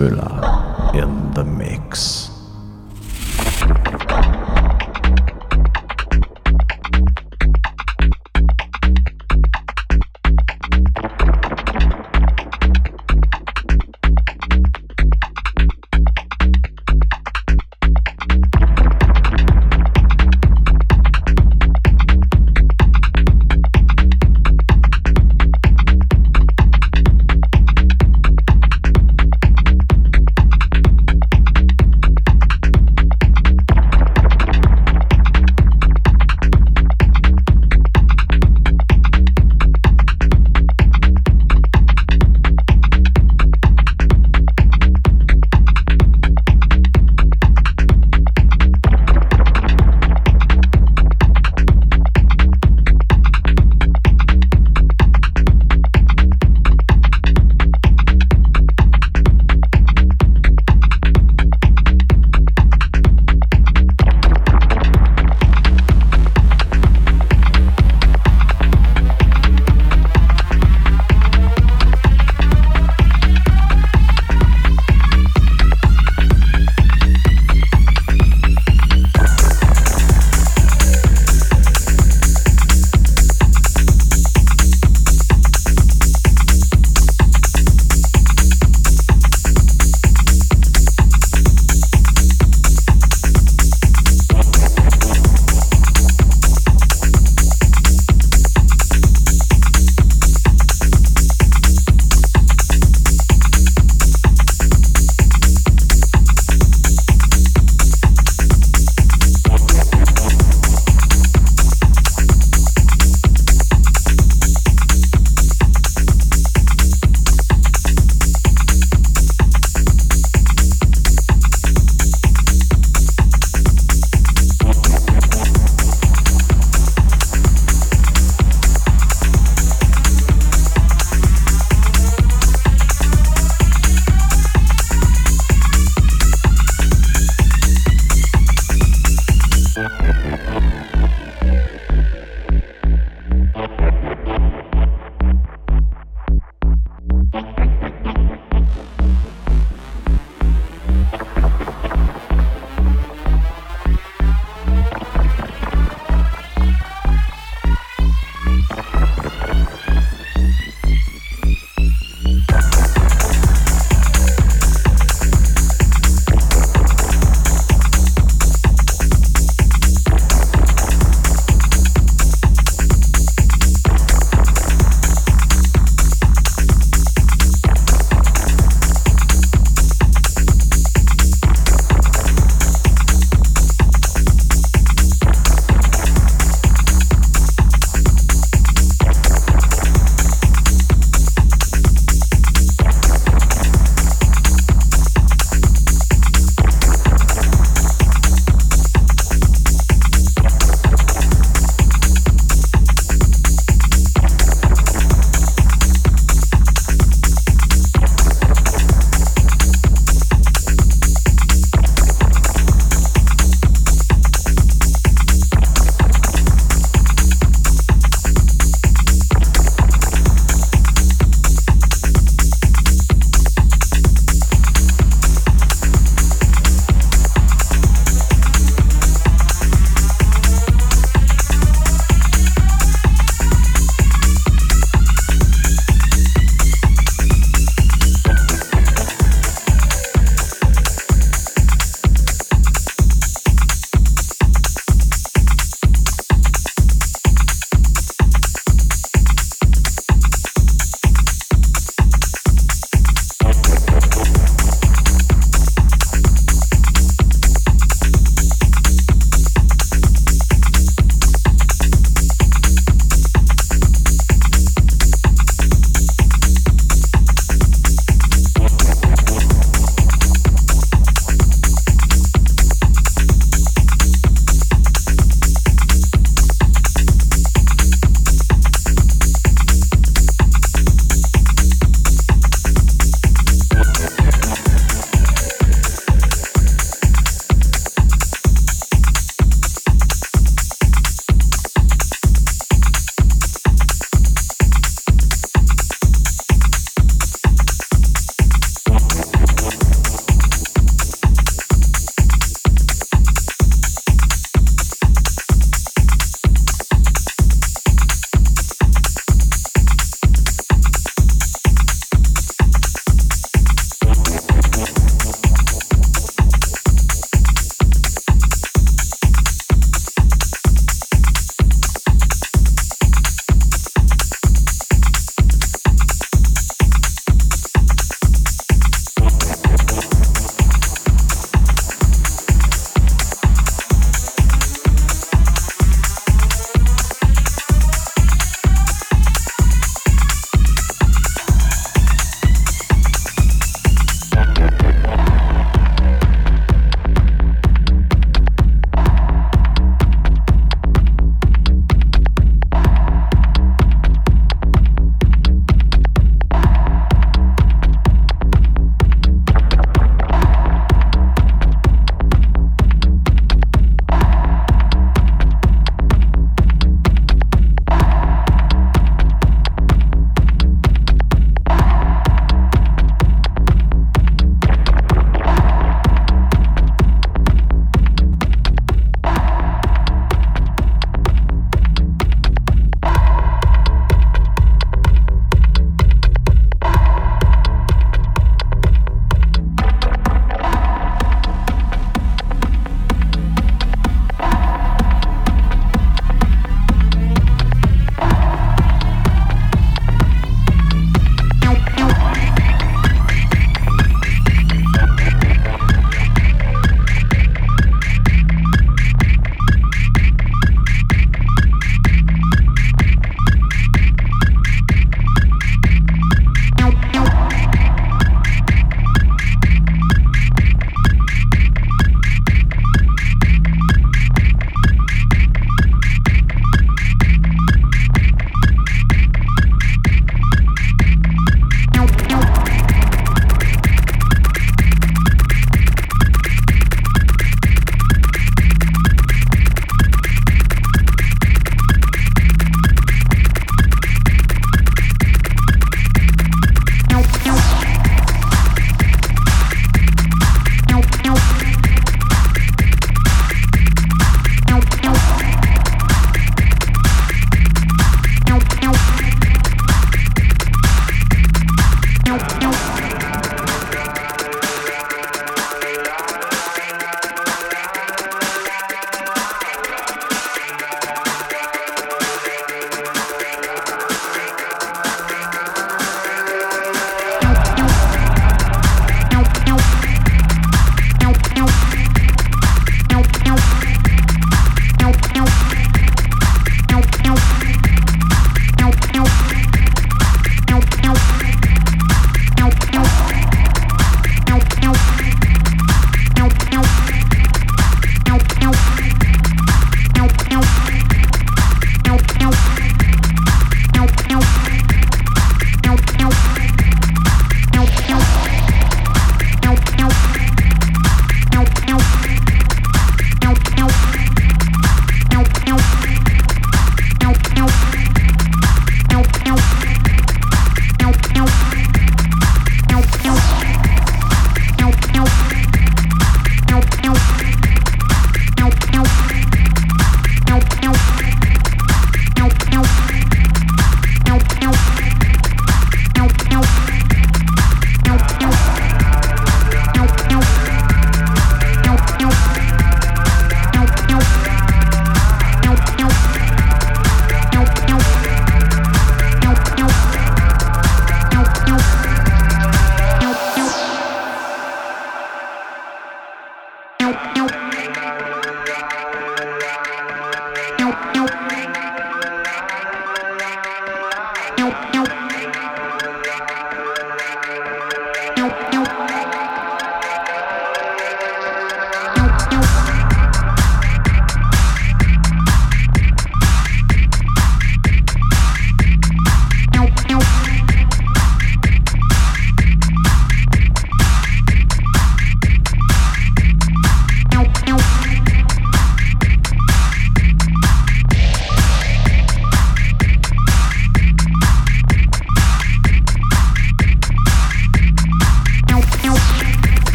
Müller in the mix.